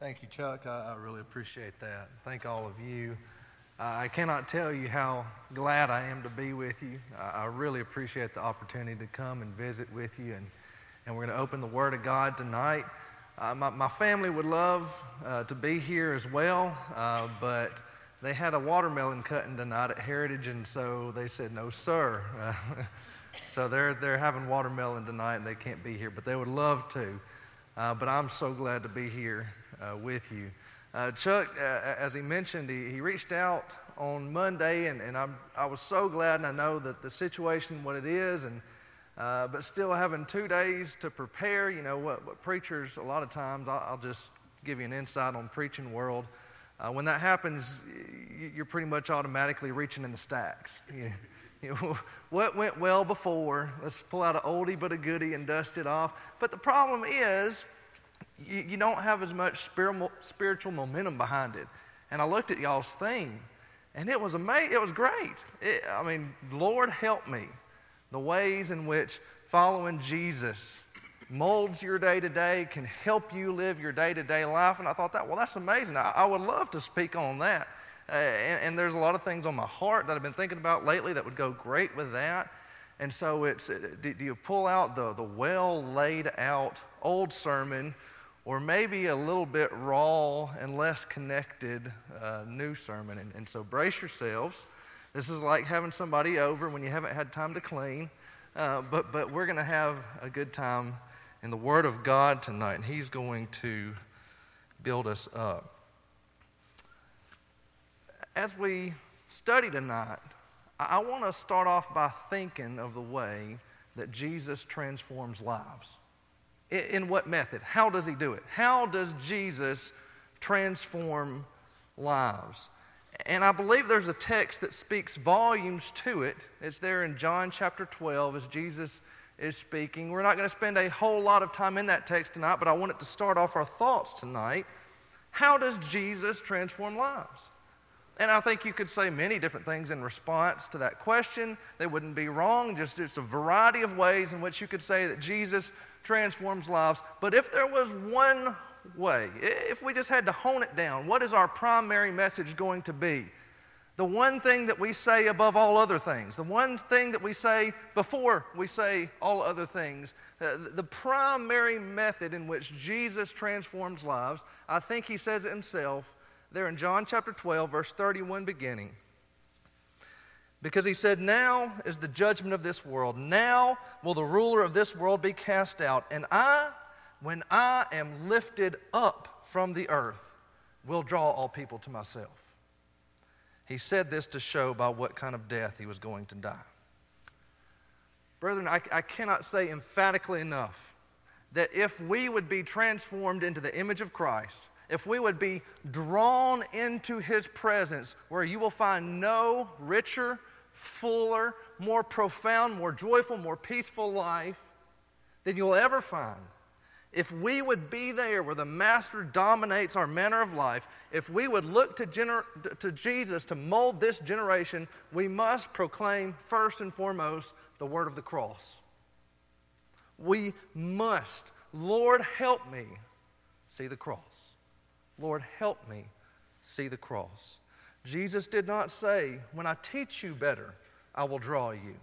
Thank you, Chuck. I, I really appreciate that. Thank all of you. Uh, I cannot tell you how glad I am to be with you. I, really appreciate the opportunity to come and visit with you. And, and we're going to open the Word of God tonight. Uh, my, my, family would love uh, to be here as well, uh, but they had a watermelon cutting tonight at Heritage, and so they said, no, sir. so they're, they're having watermelon tonight, and they can't be here, but they would love to. Uh, but I'm so glad to be here uh, with you. Uh, Chuck, uh, as he mentioned, he, he reached out on Monday, and, and I'm, I was so glad, and I know that the situation, what it is, and uh, but still having two days to prepare. You know what, what preachers a lot of times. I'll, I'll, just give you an insight on preaching world. Uh, when that happens, you're pretty much automatically reaching in the stacks. You, know, what went well before? Let's pull out an oldie but a goodie and dust it off. But the problem is you, you don't have as much spiritual momentum behind it. And I looked at y'all's theme, and it was amazing. It was great. It, I mean, Lord help me. The ways in which following Jesus molds your day to day, can help you live your day to day life. And I thought that, well, that's amazing. I, I would love to speak on that. Uh, and, and, there's a lot of things on my heart that I've been thinking about lately that would go great with that. And so it's, do, do you pull out the, the well laid out old sermon or maybe a little bit raw and less connected uh, new sermon. And, and, so brace yourselves. This is like having somebody over when you haven't had time to clean. Uh, but, but we're going to have a good time in the Word of God tonight, and He's going to build us up. As we study tonight, I, I want to start off by thinking of the way that Jesus transforms lives. In what method? How does he do it? How does Jesus transform lives? And I believe there's a text that speaks volumes to it. It's there in John chapter 12 as Jesus is speaking. We're not going to spend a whole lot of time in that text tonight, but I want it to start off our thoughts tonight. How does Jesus transform lives? And I think you could say many different things in response to that question. They wouldn't be wrong, just, just a variety of ways in which you could say that Jesus transforms lives. But if there was one way, if we just had to hone it down, what is our primary message going to be? The one thing that we say above all other things, the one thing that we say before we say all other things, uh, the primary method in which Jesus transforms lives, I think he says it himself there in John chapter 12, verse 31 beginning. Because he said, Now is the judgment of this world. Now will the ruler of this world be cast out. And I, when I am lifted up from the earth, will draw all people to myself. He said this to show by what kind of death he was going to die. Brethren, I, I cannot say emphatically enough that if we would be transformed into the image of Christ, if we would be drawn into his presence, where you will find no richer, fuller, more profound, more joyful, more peaceful life than you'll ever find. If we would be there where the Master dominates our manner of life, if we would look to, gener- to Jesus to mold this generation, we must proclaim first and foremost the word of the cross. We must, Lord, help me see the cross. Lord, help me see the cross. Jesus did not say, When I teach you better, I will draw you.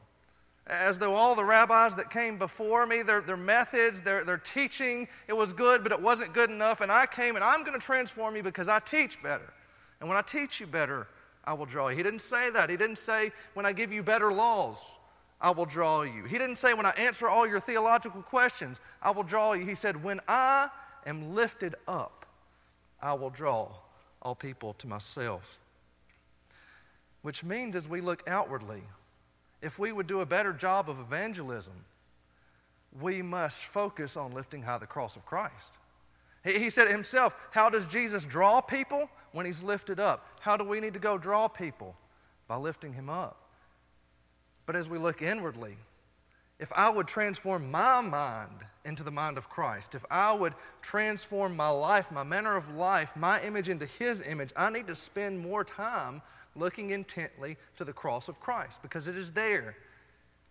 As though all the rabbis that came before me, their, their methods, their, their teaching, it was good, but it wasn't good enough. And I came and I'm going to transform you because I teach better. And when I teach you better, I will draw you. He didn't say that. He didn't say, When I give you better laws, I will draw you. He didn't say, When I answer all your theological questions, I will draw you. He said, When I am lifted up, I will draw all people to myself. Which means as we look outwardly, if we would do a better job of evangelism, we must focus on lifting high the cross of Christ. He said himself, How does Jesus draw people? When he's lifted up. How do we need to go draw people? By lifting him up. But as we look inwardly, if I would transform my mind into the mind of Christ, if I would transform my life, my manner of life, my image into his image, I need to spend more time looking intently to the cross of Christ because it is there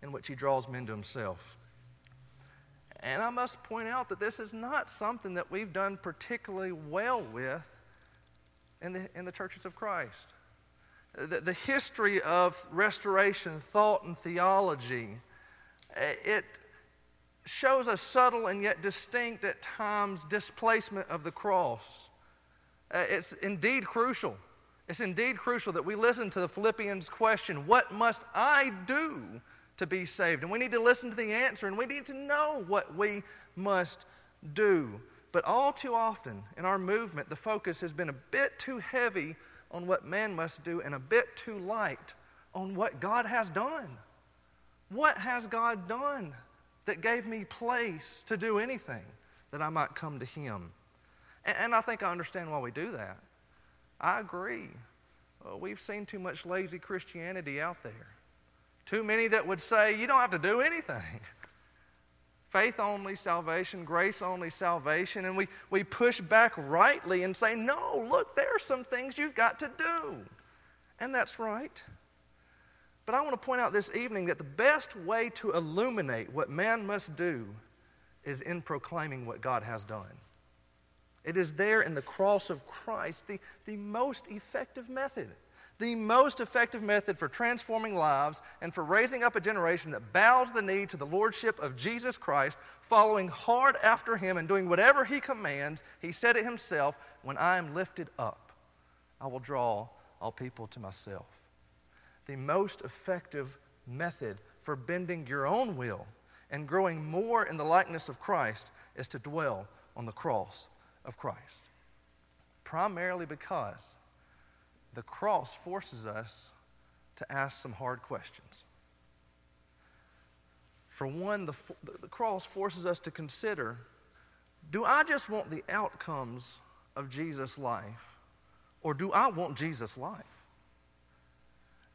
in which he draws men to himself. And I must point out that this is not something that we've done particularly well with in the, in the churches of Christ. The, the history of restoration, thought, and theology, it shows a subtle and yet distinct at times displacement of the cross. Uh, it's indeed crucial. It's indeed crucial that we listen to the Philippians question, What must I do to be saved? And we need to listen to the answer and we need to know what we must do. But all too often in our movement, the focus has been a bit too heavy on what man must do and a bit too light on what God has done. What has God done that gave me place to do anything that I might come to Him? And, I think I understand why we do that. I agree. Uh, we've seen too much lazy Christianity out there. Too many that would say, you don't have to do anything. Faith only salvation, grace only salvation. And we, we push back rightly and say, no, look, there are some things you've got to do. And that's right. But I want to point out this evening that the best way to illuminate what man must do is in proclaiming what God has done. It is there in the cross of Christ, the, the most effective method. The most effective method for transforming lives and for raising up a generation that bows the knee to the lordship of Jesus Christ, following hard after him and doing whatever he commands. He said it himself When I am lifted up, I will draw all people to myself. The most effective method for bending your own will and growing more in the likeness of Christ is to dwell on the cross of Christ. Primarily because the cross forces us to ask some hard questions. For one, the, the cross forces us to consider do I just want the outcomes of Jesus' life, or do I want Jesus' life?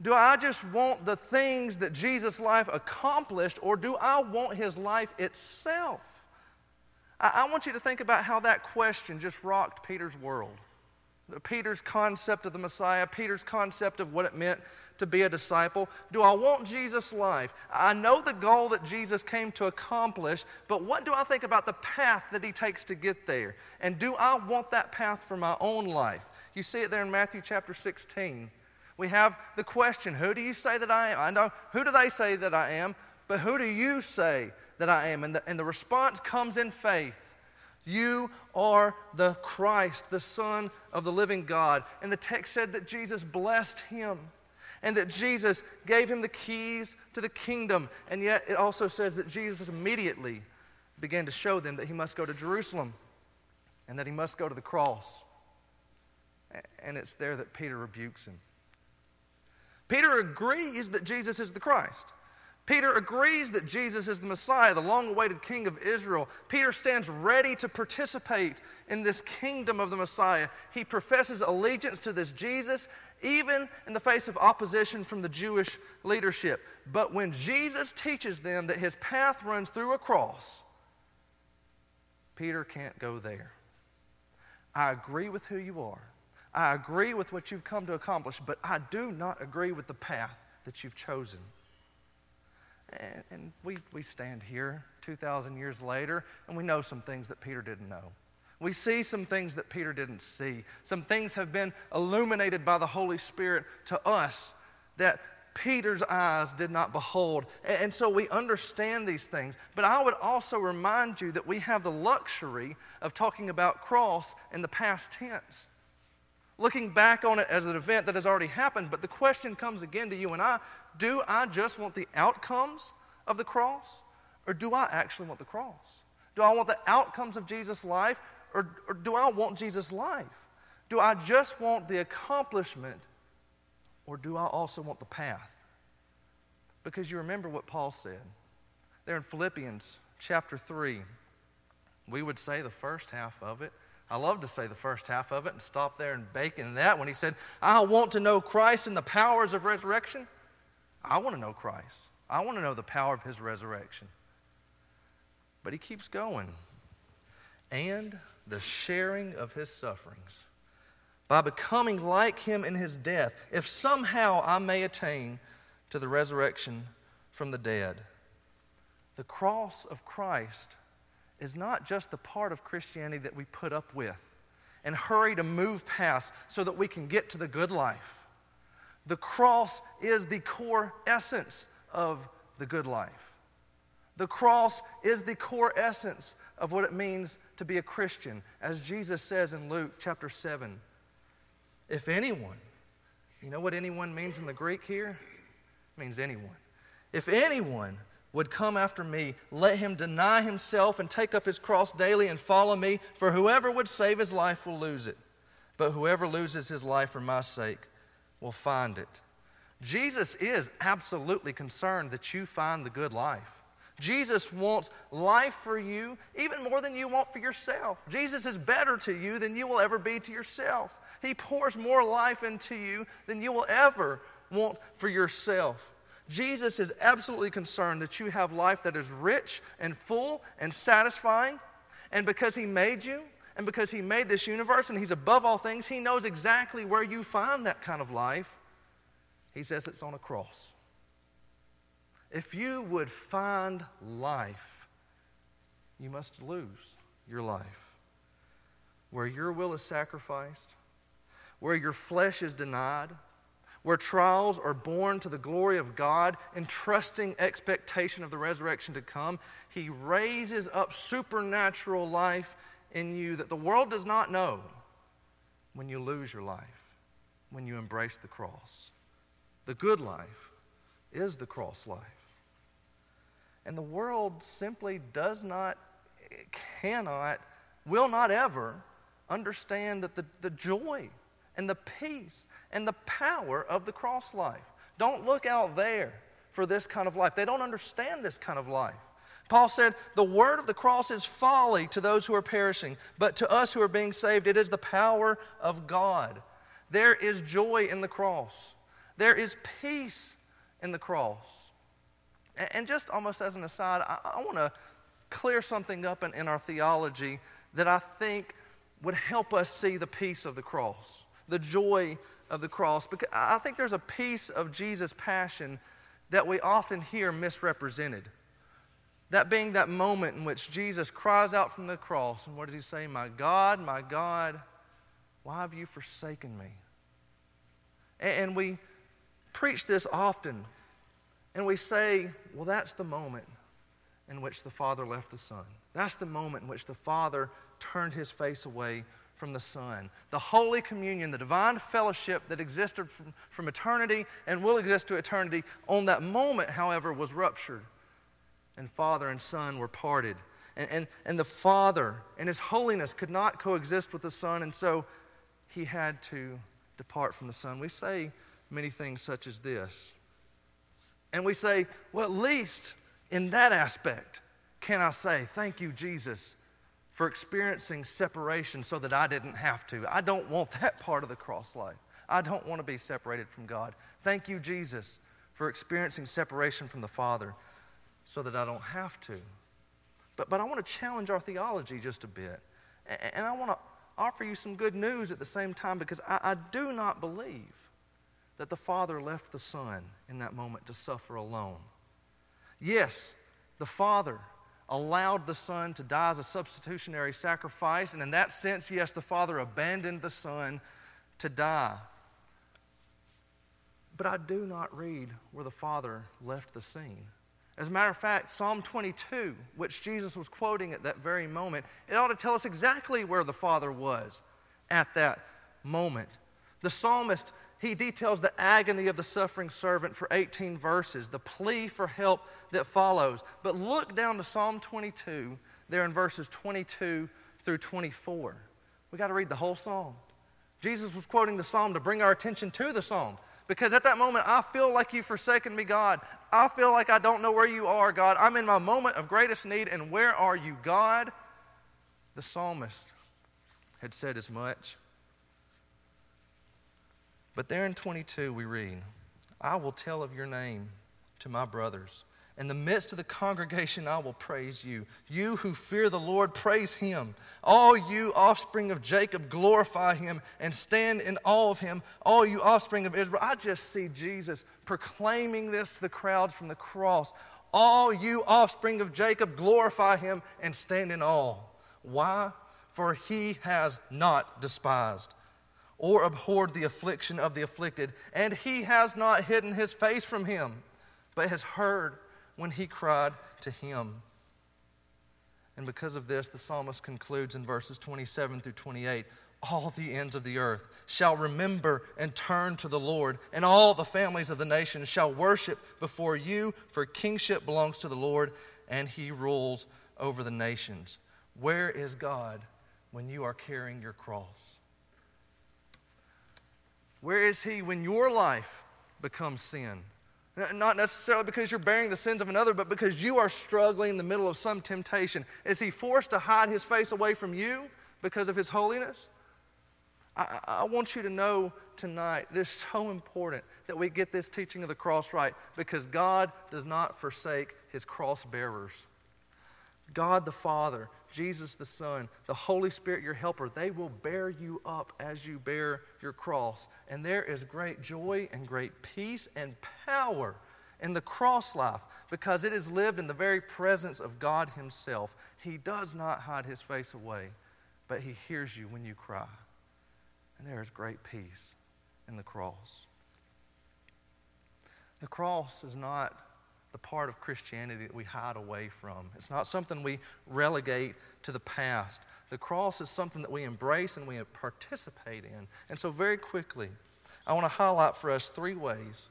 Do I just want the things that Jesus' life accomplished, or do I want his life itself? I, I want you to think about how that question just rocked Peter's world. Peter's concept of the Messiah, Peter's concept of what it meant to be a disciple. Do I want Jesus' life? I know the goal that Jesus came to accomplish, but what do I think about the path that he takes to get there? And do I want that path for my own life? You see it there in Matthew chapter 16. We have the question Who do you say that I am? I know, who do they say that I am? But who do you say that I am. And the, and the response comes in faith. You are the Christ, the Son of the living God. And the text said that Jesus blessed him and that Jesus gave him the keys to the kingdom. And yet it also says that Jesus immediately began to show them that he must go to Jerusalem and that he must go to the cross. And it's there that Peter rebukes him. Peter agrees that Jesus is the Christ. Peter agrees that Jesus is the Messiah, the long awaited King of Israel. Peter stands ready to participate in this kingdom of the Messiah. He professes allegiance to this Jesus, even in the face of opposition from the Jewish leadership. But when Jesus teaches them that his path runs through a cross, Peter can't go there. I agree with who you are. I agree with what you've come to accomplish, but I do not agree with the path that you've chosen. And, and we, we stand here 2,000 years later, and we know some things that Peter didn't know. We see some things that Peter didn't see. Some things have been illuminated by the Holy Spirit to us that Peter's eyes did not behold. And so we understand these things. But I would also remind you that we have the luxury of talking about cross in the past tense looking back on it as an event that has already happened. But the question comes again to you and I do I just want the outcomes of the cross, or do I actually want the cross? Do I want the outcomes of Jesus' life, or, or do I want Jesus' life? Do I just want the accomplishment, or do I also want the path? Because you remember what Paul said there in Philippians chapter 3. We would say the first half of it I love to say the first half of it and stop there and bake in that when he said, I want to know Christ and the powers of resurrection. I want to know Christ. I want to know the power of his resurrection. But he keeps going. And the sharing of his sufferings by becoming like him in his death, if somehow I may attain to the resurrection from the dead. The cross of Christ is not just the part of Christianity that we put up with and hurry to move past so that we can get to the good life. The cross is the core essence of the good life. The cross is the core essence of what it means to be a Christian. As Jesus says in Luke chapter 7, if anyone, you know what anyone means in the Greek here? It means anyone. If anyone would come after me, let him deny himself and take up his cross daily and follow me. For whoever would save his life will lose it, but whoever loses his life for my sake will find it. Jesus is absolutely concerned that you find the good life. Jesus wants life for you even more than you want for yourself. Jesus is better to you than you will ever be to yourself. He pours more life into you than you will ever want for yourself. Jesus is absolutely concerned that you have life that is rich and full and satisfying. And because He made you, and because He made this universe, and He's above all things, He knows exactly where you find that kind of life. He says it's on a cross. If you would find life, you must lose your life. Where your will is sacrificed, where your flesh is denied, where trials are borne to the glory of God, entrusting expectation of the resurrection to come, He raises up supernatural life in you that the world does not know when you lose your life, when you embrace the cross. The good life is the cross life. And the world simply does not, cannot, will not ever understand that the, the joy and the peace and the power of the cross life. Don't look out there for this kind of life. They don't understand this kind of life. Paul said, The word of the cross is folly to those who are perishing, but to us who are being saved, it is the power of God. There is joy in the cross, there is peace in the cross. And just almost as an aside, I, want to clear something up in, our theology that I think would help us see the peace of the cross the joy of the cross. Because I think there's a piece of Jesus' passion that we often hear misrepresented. That being that moment in which Jesus cries out from the cross, and what does he say? My God, my God, why have you forsaken me? And we preach this often, and we say, well, that's the moment in which the Father left the Son. That's the moment in which the Father turned his face away from the Son. The Holy Communion, the divine fellowship that existed from, from eternity and will exist to eternity, on that moment, however, was ruptured. And Father and Son were parted. And, and, and the Father and His holiness could not coexist with the Son, and so He had to depart from the Son. We say many things such as this. And we say, well, at least in that aspect, can I say, thank you, Jesus, for experiencing separation so that I didn't have to. I don't want that part of the cross life. I don't want to be separated from God. Thank you, Jesus, for experiencing separation from the Father so that I don't have to. But, but I want to challenge our theology just a bit. And, I want to offer you some good news at the same time because I, I do not believe that the Father left the Son in that moment to suffer alone. Yes, the Father allowed the Son to die as a substitutionary sacrifice. And in that sense, yes, the Father abandoned the Son to die. But I do not read where the Father left the scene. As a matter of fact, Psalm 22, which Jesus was quoting at that very moment, it ought to tell us exactly where the Father was at that moment. The psalmist he details the agony of the suffering servant for 18 verses, the plea for help that follows. But look down to Psalm 22, there in verses 22 through 24. We got to read the whole psalm. Jesus was quoting the psalm to bring our attention to the psalm. Because at that moment, I feel like you've forsaken me, God. I feel like I don't know where you are, God. I'm in my moment of greatest need, and where are you, God? The psalmist had said as much. But there in 22, we read, I will tell of your name to my brothers. In the midst of the congregation, I will praise you. You who fear the Lord, praise him. All you offspring of Jacob, glorify him and stand in awe of him. All you offspring of Israel. I just see Jesus proclaiming this to the crowds from the cross. All you offspring of Jacob, glorify him and stand in awe. Why? For he has not despised or abhorred the affliction of the afflicted, and he has not hidden his face from him, but has heard when he cried to him. And because of this, the psalmist concludes in verses 27 through 28 all the ends of the earth shall remember and turn to the Lord, and all the families of the nations shall worship before you, for kingship belongs to the Lord, and he rules over the nations. Where is God when you are carrying your cross? Where is he when your life becomes sin? Not necessarily because you're bearing the sins of another, but because you are struggling in the middle of some temptation. Is he forced to hide his face away from you because of his holiness? I, I, want you to know tonight it is so important that we get this teaching of the cross right because God does not forsake his cross bearers. God the Father, Jesus the Son, the Holy Spirit, your helper, they will bear you up as you bear your cross. And there is great joy and great peace and power in the cross life because it is lived in the very presence of God Himself. He does not hide His face away, but He hears you when you cry. And there is great peace in the cross. The cross is not the part of Christianity that we hide away from. It's not something we relegate to the past. The cross is something that we embrace and we participate in. And so, very quickly, I want to highlight for us three ways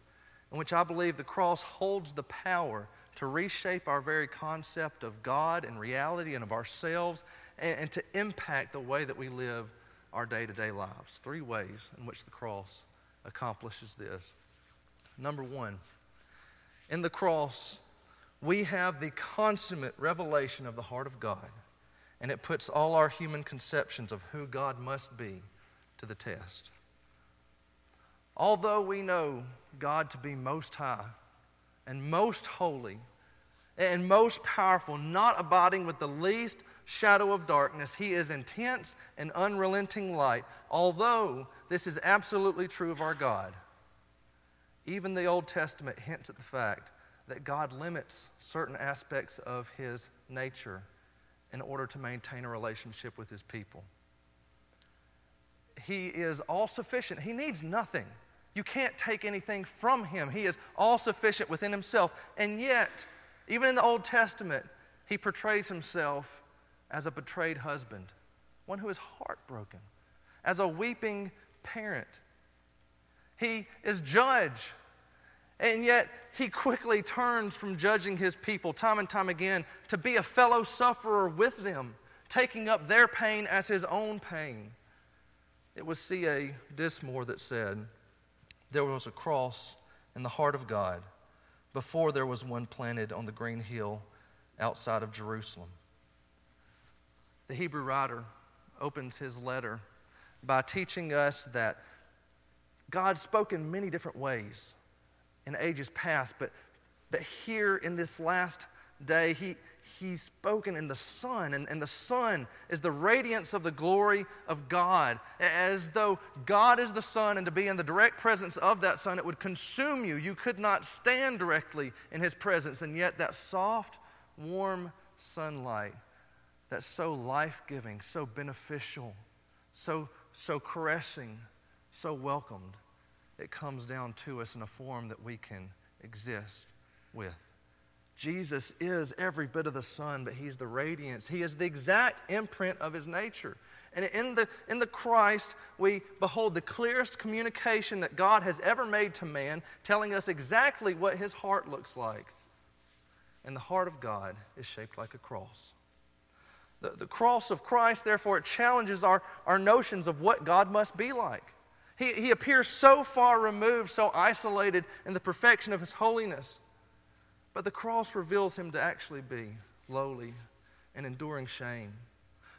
in which I believe the cross holds the power to reshape our very concept of God and reality and of ourselves and, and to impact the way that we live our day to day lives. Three ways in which the cross accomplishes this. Number one, in the cross, we have the consummate revelation of the heart of God, and it puts all our human conceptions of who God must be to the test. Although we know God to be most high and most holy and most powerful, not abiding with the least shadow of darkness. He is intense and unrelenting light, although this is absolutely true of our God. Even the Old Testament hints at the fact that God limits certain aspects of his nature in order to maintain a relationship with his people. He is all sufficient, he needs nothing. You can't take anything from him. He is all sufficient within himself. And yet, even in the Old Testament, he portrays himself as a betrayed husband, one who is heartbroken, as a weeping parent. He is judge, and yet he quickly turns from judging his people time and time again to be a fellow sufferer with them, taking up their pain as his own pain. It was C.A. Dinsmore that said, There was a cross in the heart of God before there was one planted on the green hill outside of Jerusalem. The Hebrew writer opens his letter by teaching us that God spoke in many different ways in ages past, but, but here in this last day, he, he's spoken in the Son, and, and the Son is the radiance of the glory of God, as though God is the Son, and to be in the direct presence of that Son, it would consume you. You could not stand directly in His presence, and yet that soft, warm sunlight that's so life giving, so beneficial, so, so caressing, so welcomed, it comes down to us in a form that we can exist with. Jesus is every bit of the Son, but He's the radiance. He is the exact imprint of His nature. And in the, in the Christ, we behold the clearest communication that God has ever made to man, telling us exactly what His heart looks like. And the heart of God is shaped like a cross. The, the cross of Christ, therefore, it challenges our, our notions of what God must be like. He, he appears so far removed, so isolated in the perfection of His holiness but the cross reveals him to actually be lowly and enduring shame.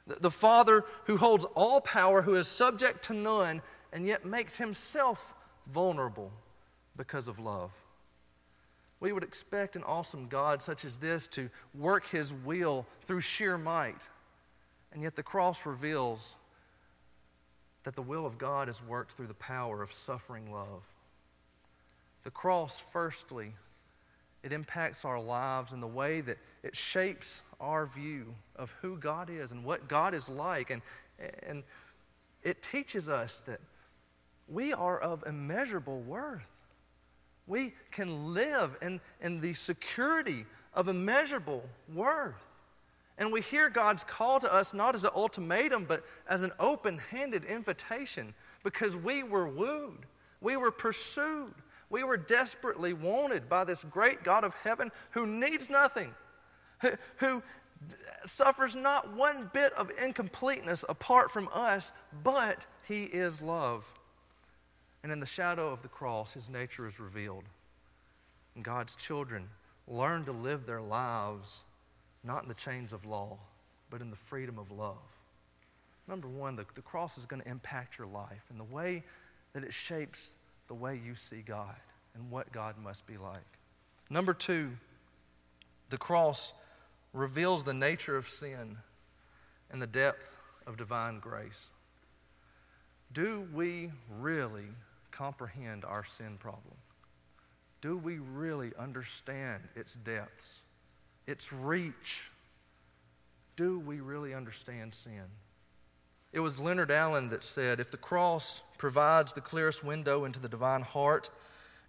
The, the Father who holds all power, who is subject to none, and yet makes himself vulnerable because of love. We would expect an awesome God such as this to work his will through sheer might. And yet the cross reveals that the will of God is worked through the power of suffering love. The cross, firstly, it impacts our lives in the way that it shapes our view of who God is and what God is like. And, and it teaches us that we are of immeasurable worth. We can live in, in the security of immeasurable worth. And we hear God's call to us not as an ultimatum, but as an open handed invitation because we were wooed, we were pursued, we were desperately wanted by this great God of heaven who needs nothing, who, who suffers not one bit of incompleteness apart from us, but he is love. And in the shadow of the cross, his nature is revealed. And God's children learn to live their lives not in the chains of law, but in the freedom of love. Number one, the, the cross is going to impact your life and the way that it shapes the way you see God and what God must be like. Number two, the cross reveals the nature of sin and the depth of divine grace. Do we really comprehend our sin problem? Do we really understand its depths, its reach? Do we really understand sin? It was Leonard Allen that said if the cross provides the clearest window into the divine heart,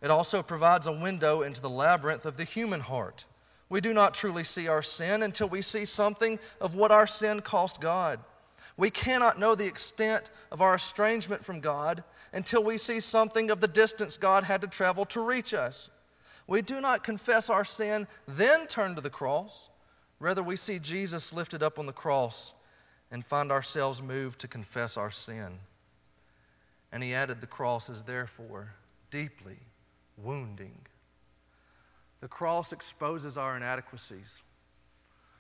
it also provides a window into the labyrinth of the human heart. We do not truly see our sin until we see something of what our sin cost God. We cannot know the extent of our estrangement from God until we see something of the distance God had to travel to reach us. We do not confess our sin, then turn to the cross. Rather, we see Jesus lifted up on the cross and find ourselves moved to confess our sin. And he added, The cross is therefore deeply wounding. The cross exposes our inadequacies.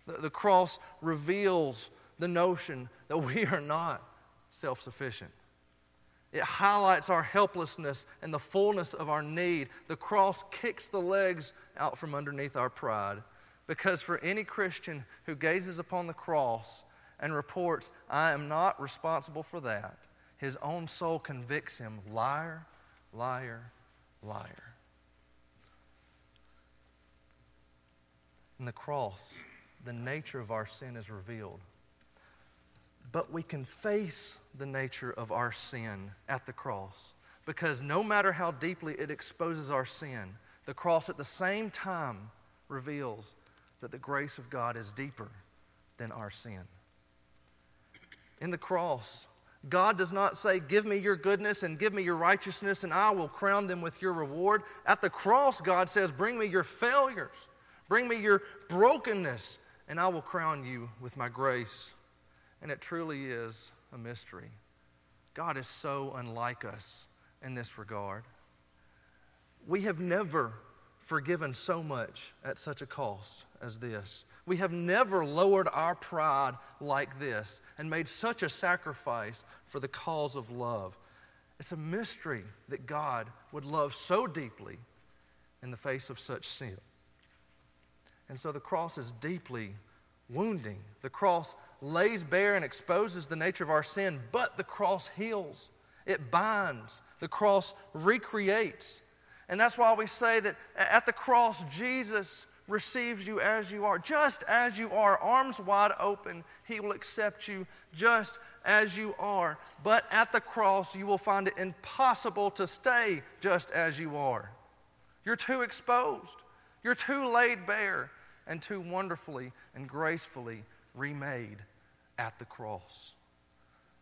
The, the cross reveals the notion that we are not self sufficient. It highlights our helplessness and the fullness of our need. The cross kicks the legs out from underneath our pride. Because for any Christian who gazes upon the cross and reports, I am not responsible for that, his own soul convicts him liar, liar, liar. In the cross, the nature of our sin is revealed. But we can face the nature of our sin at the cross because no matter how deeply it exposes our sin, the cross at the same time reveals that the grace of God is deeper than our sin in the cross. God does not say, Give me your goodness and give me your righteousness, and I will crown them with your reward. At the cross, God says, Bring me your failures, bring me your brokenness, and I will crown you with my grace. And it truly is a mystery. God is so unlike us in this regard. We have never forgiven so much at such a cost as this. We have never lowered our pride like this and made such a sacrifice for the cause of love. It's a mystery that God would love so deeply in the face of such sin. And so the cross is deeply wounding. The cross lays bare and exposes the nature of our sin, but the cross heals, it binds, the cross recreates. And that's why we say that at the cross, Jesus receives you as you are, just as you are, arms wide open. He will accept you just as you are. But at the cross, you will find it impossible to stay just as you are. You're too exposed, you're too laid bare, and too wonderfully and gracefully remade at the cross.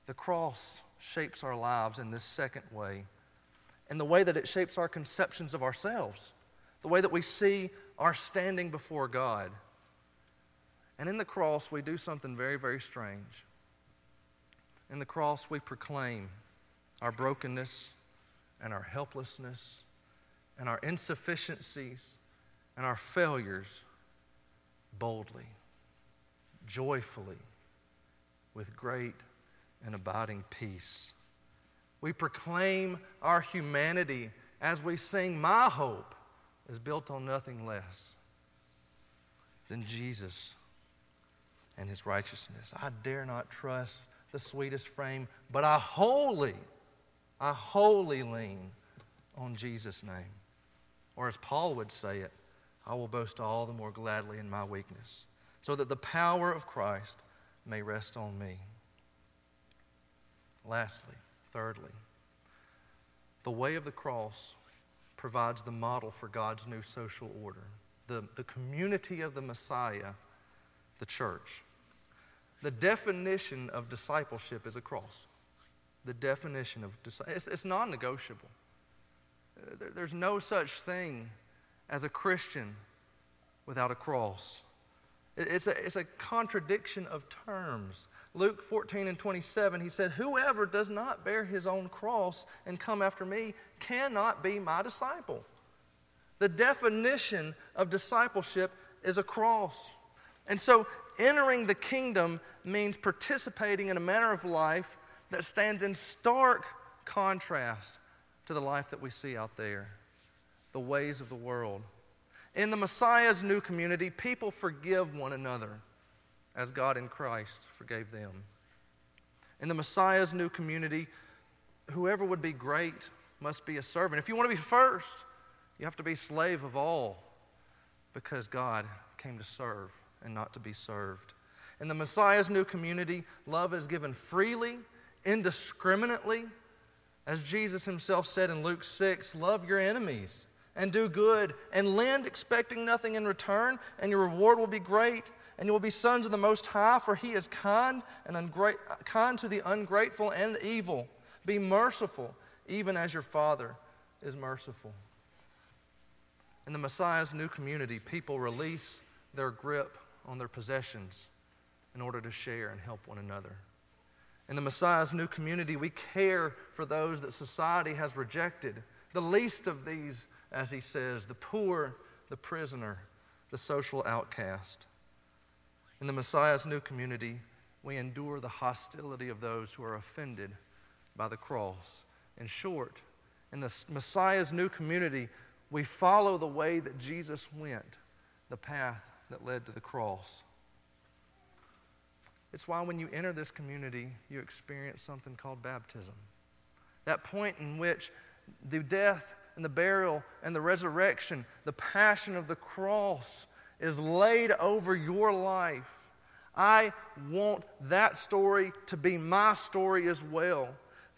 The cross shapes our lives in this second way, in the way that it shapes our conceptions of ourselves, the way that we see our standing before God. And in the cross, we do something very, very strange. In the cross, we proclaim our brokenness and our helplessness and our insufficiencies and our failures boldly, joyfully, with great and abiding peace. We proclaim our humanity as we sing, My hope is built on nothing less than Jesus and his righteousness. I dare not trust the sweetest frame, but I wholly, I wholly lean on Jesus' name. Or as Paul would say it, I will boast all the more gladly in my weakness, so that the power of Christ may rest on me. Lastly, thirdly, the way of the cross provides the model for God's new social order, the, the community of the Messiah, the church. The definition of discipleship is a cross. The definition of it's, it's non negotiable. Uh, there, there's no such thing as a Christian without a cross. It's a, it's a contradiction of terms. Luke 14 and 27, he said, Whoever does not bear his own cross and come after me cannot be my disciple. The definition of discipleship is a cross. And so, entering the kingdom means participating in a manner of life that stands in stark contrast to the life that we see out there, the ways of the world. In the Messiah's new community, people forgive one another as God in Christ forgave them. In the Messiah's new community, whoever would be great must be a servant. If you want to be first, you have to be slave of all because God came to serve and not to be served. In the Messiah's new community, love is given freely, indiscriminately. As Jesus himself said in Luke 6, love your enemies and do good and lend expecting nothing in return, and your reward will be great. And you will be sons of the Most High, for He is kind and ungra- kind to the ungrateful and the evil. Be merciful, even as your Father is merciful. In the Messiah's new community, people release their grip on their possessions in order to share and help one another. In the Messiah's new community, we care for those that society has rejected. The least of these, as he says, the poor, the prisoner, the social outcast. In the Messiah's new community, we endure the hostility of those who are offended by the cross. In short, in the Messiah's new community, we follow the way that Jesus went, the path that led to the cross. It's why when you enter this community, you experience something called baptism. That point in which the death and the burial and the resurrection, the passion of the cross is laid over your life. I want that story to be my story as well.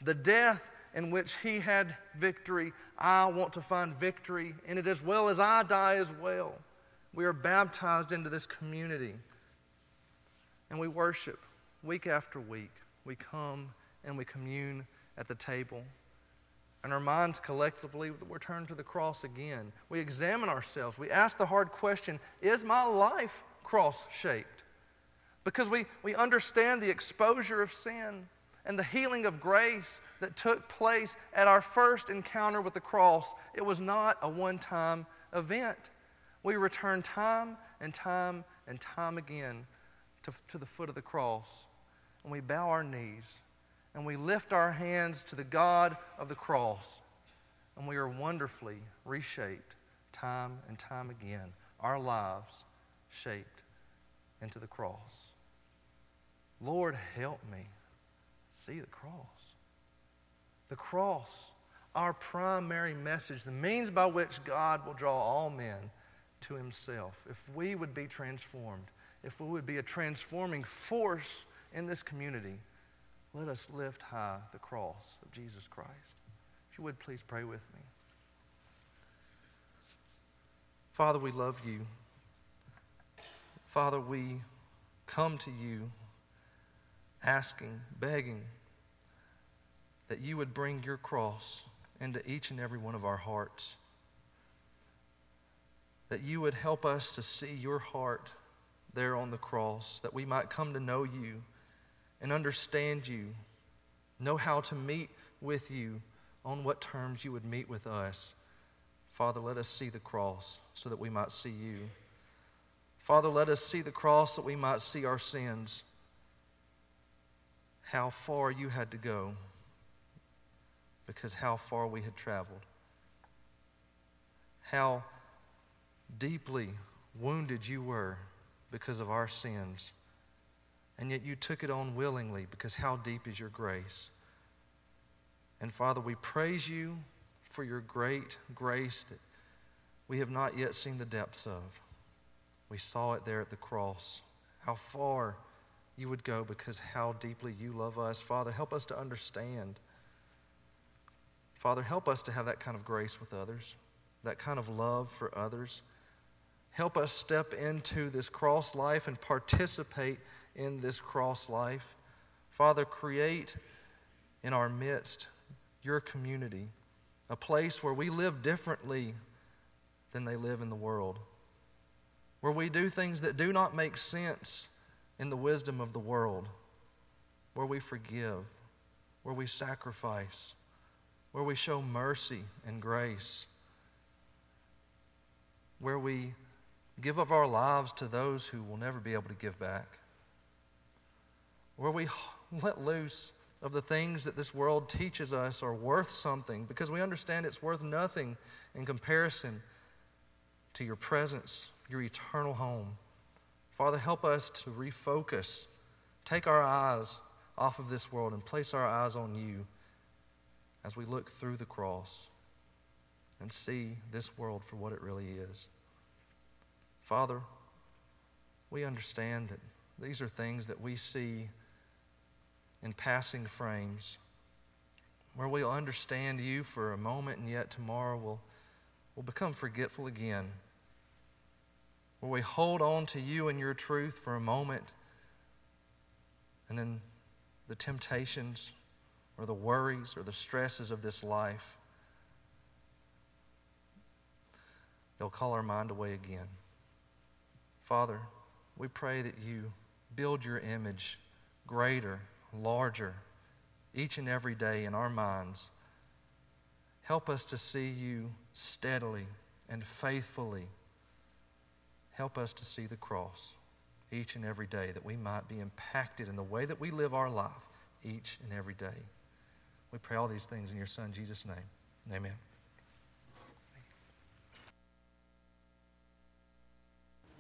The death in which he had victory, I want to find victory in it as well as I die as well. We are baptized into this community and we worship week after week. We come and we commune at the table. And our minds collectively return to the cross again. We examine ourselves. We ask the hard question Is my life cross shaped? Because we, we understand the exposure of sin and the healing of grace that took place at our first encounter with the cross. It was not a one time event. We return time and time and time again to, to the foot of the cross, and we bow our knees, and we lift our hands to the God of the cross, and we are wonderfully reshaped time and time again, our lives shaped into the cross. Lord, help me see the cross. The cross, our primary message, the means by which God will draw all men to Himself. If we would be transformed, if we would be a transforming force in this community, let us lift high the cross of Jesus Christ. If you would, please pray with me. Father, we love you. Father, we come to you asking, begging that you would bring your cross into each and every one of our hearts. That you would help us to see your heart there on the cross, that we might come to know you and understand you, know how to meet with you on what terms you would meet with us. Father, let us see the cross so that we might see you. Father, let us see the cross that we might see our sins, how far you had to go, because how far we had traveled, how deeply wounded you were because of our sins. And yet you took it on willingly because how deep is your grace? And Father, we praise you for your great grace that we have not yet seen the depths of. We saw it there at the cross. How far you would go because how deeply you love us. Father, help us to understand. Father, help us to have that kind of grace with others, that kind of love for others. Help us step into this cross life and participate in this cross life. Father, create in our midst your community, a place where we live differently than they live in the world, where we do things that do not make sense in the wisdom of the world, where we forgive, where we sacrifice, where we show mercy and grace, where we give of our lives to those who will never be able to give back, where we let loose of the things that this world teaches us are worth something because we understand it's worth nothing in comparison to your presence, your eternal home. Father, help us to refocus, take our eyes off of this world and place our eyes on you as we look through the cross and see this world for what it really is. Father, we understand that these are things that we see in passing frames where we'll understand you for a moment and yet tomorrow we'll, we'll become forgetful again where we hold on to you and your truth for a moment, and then the temptations or the worries or the stresses of this life, they'll call our mind away again. Father, we pray that you build your image greater, larger, each and every day in our minds. Help us to see you steadily and faithfully Help us to see the cross each and every day that we might be impacted in the way that we live our life each and every day. We pray all these things in your Son, Jesus' name. Amen.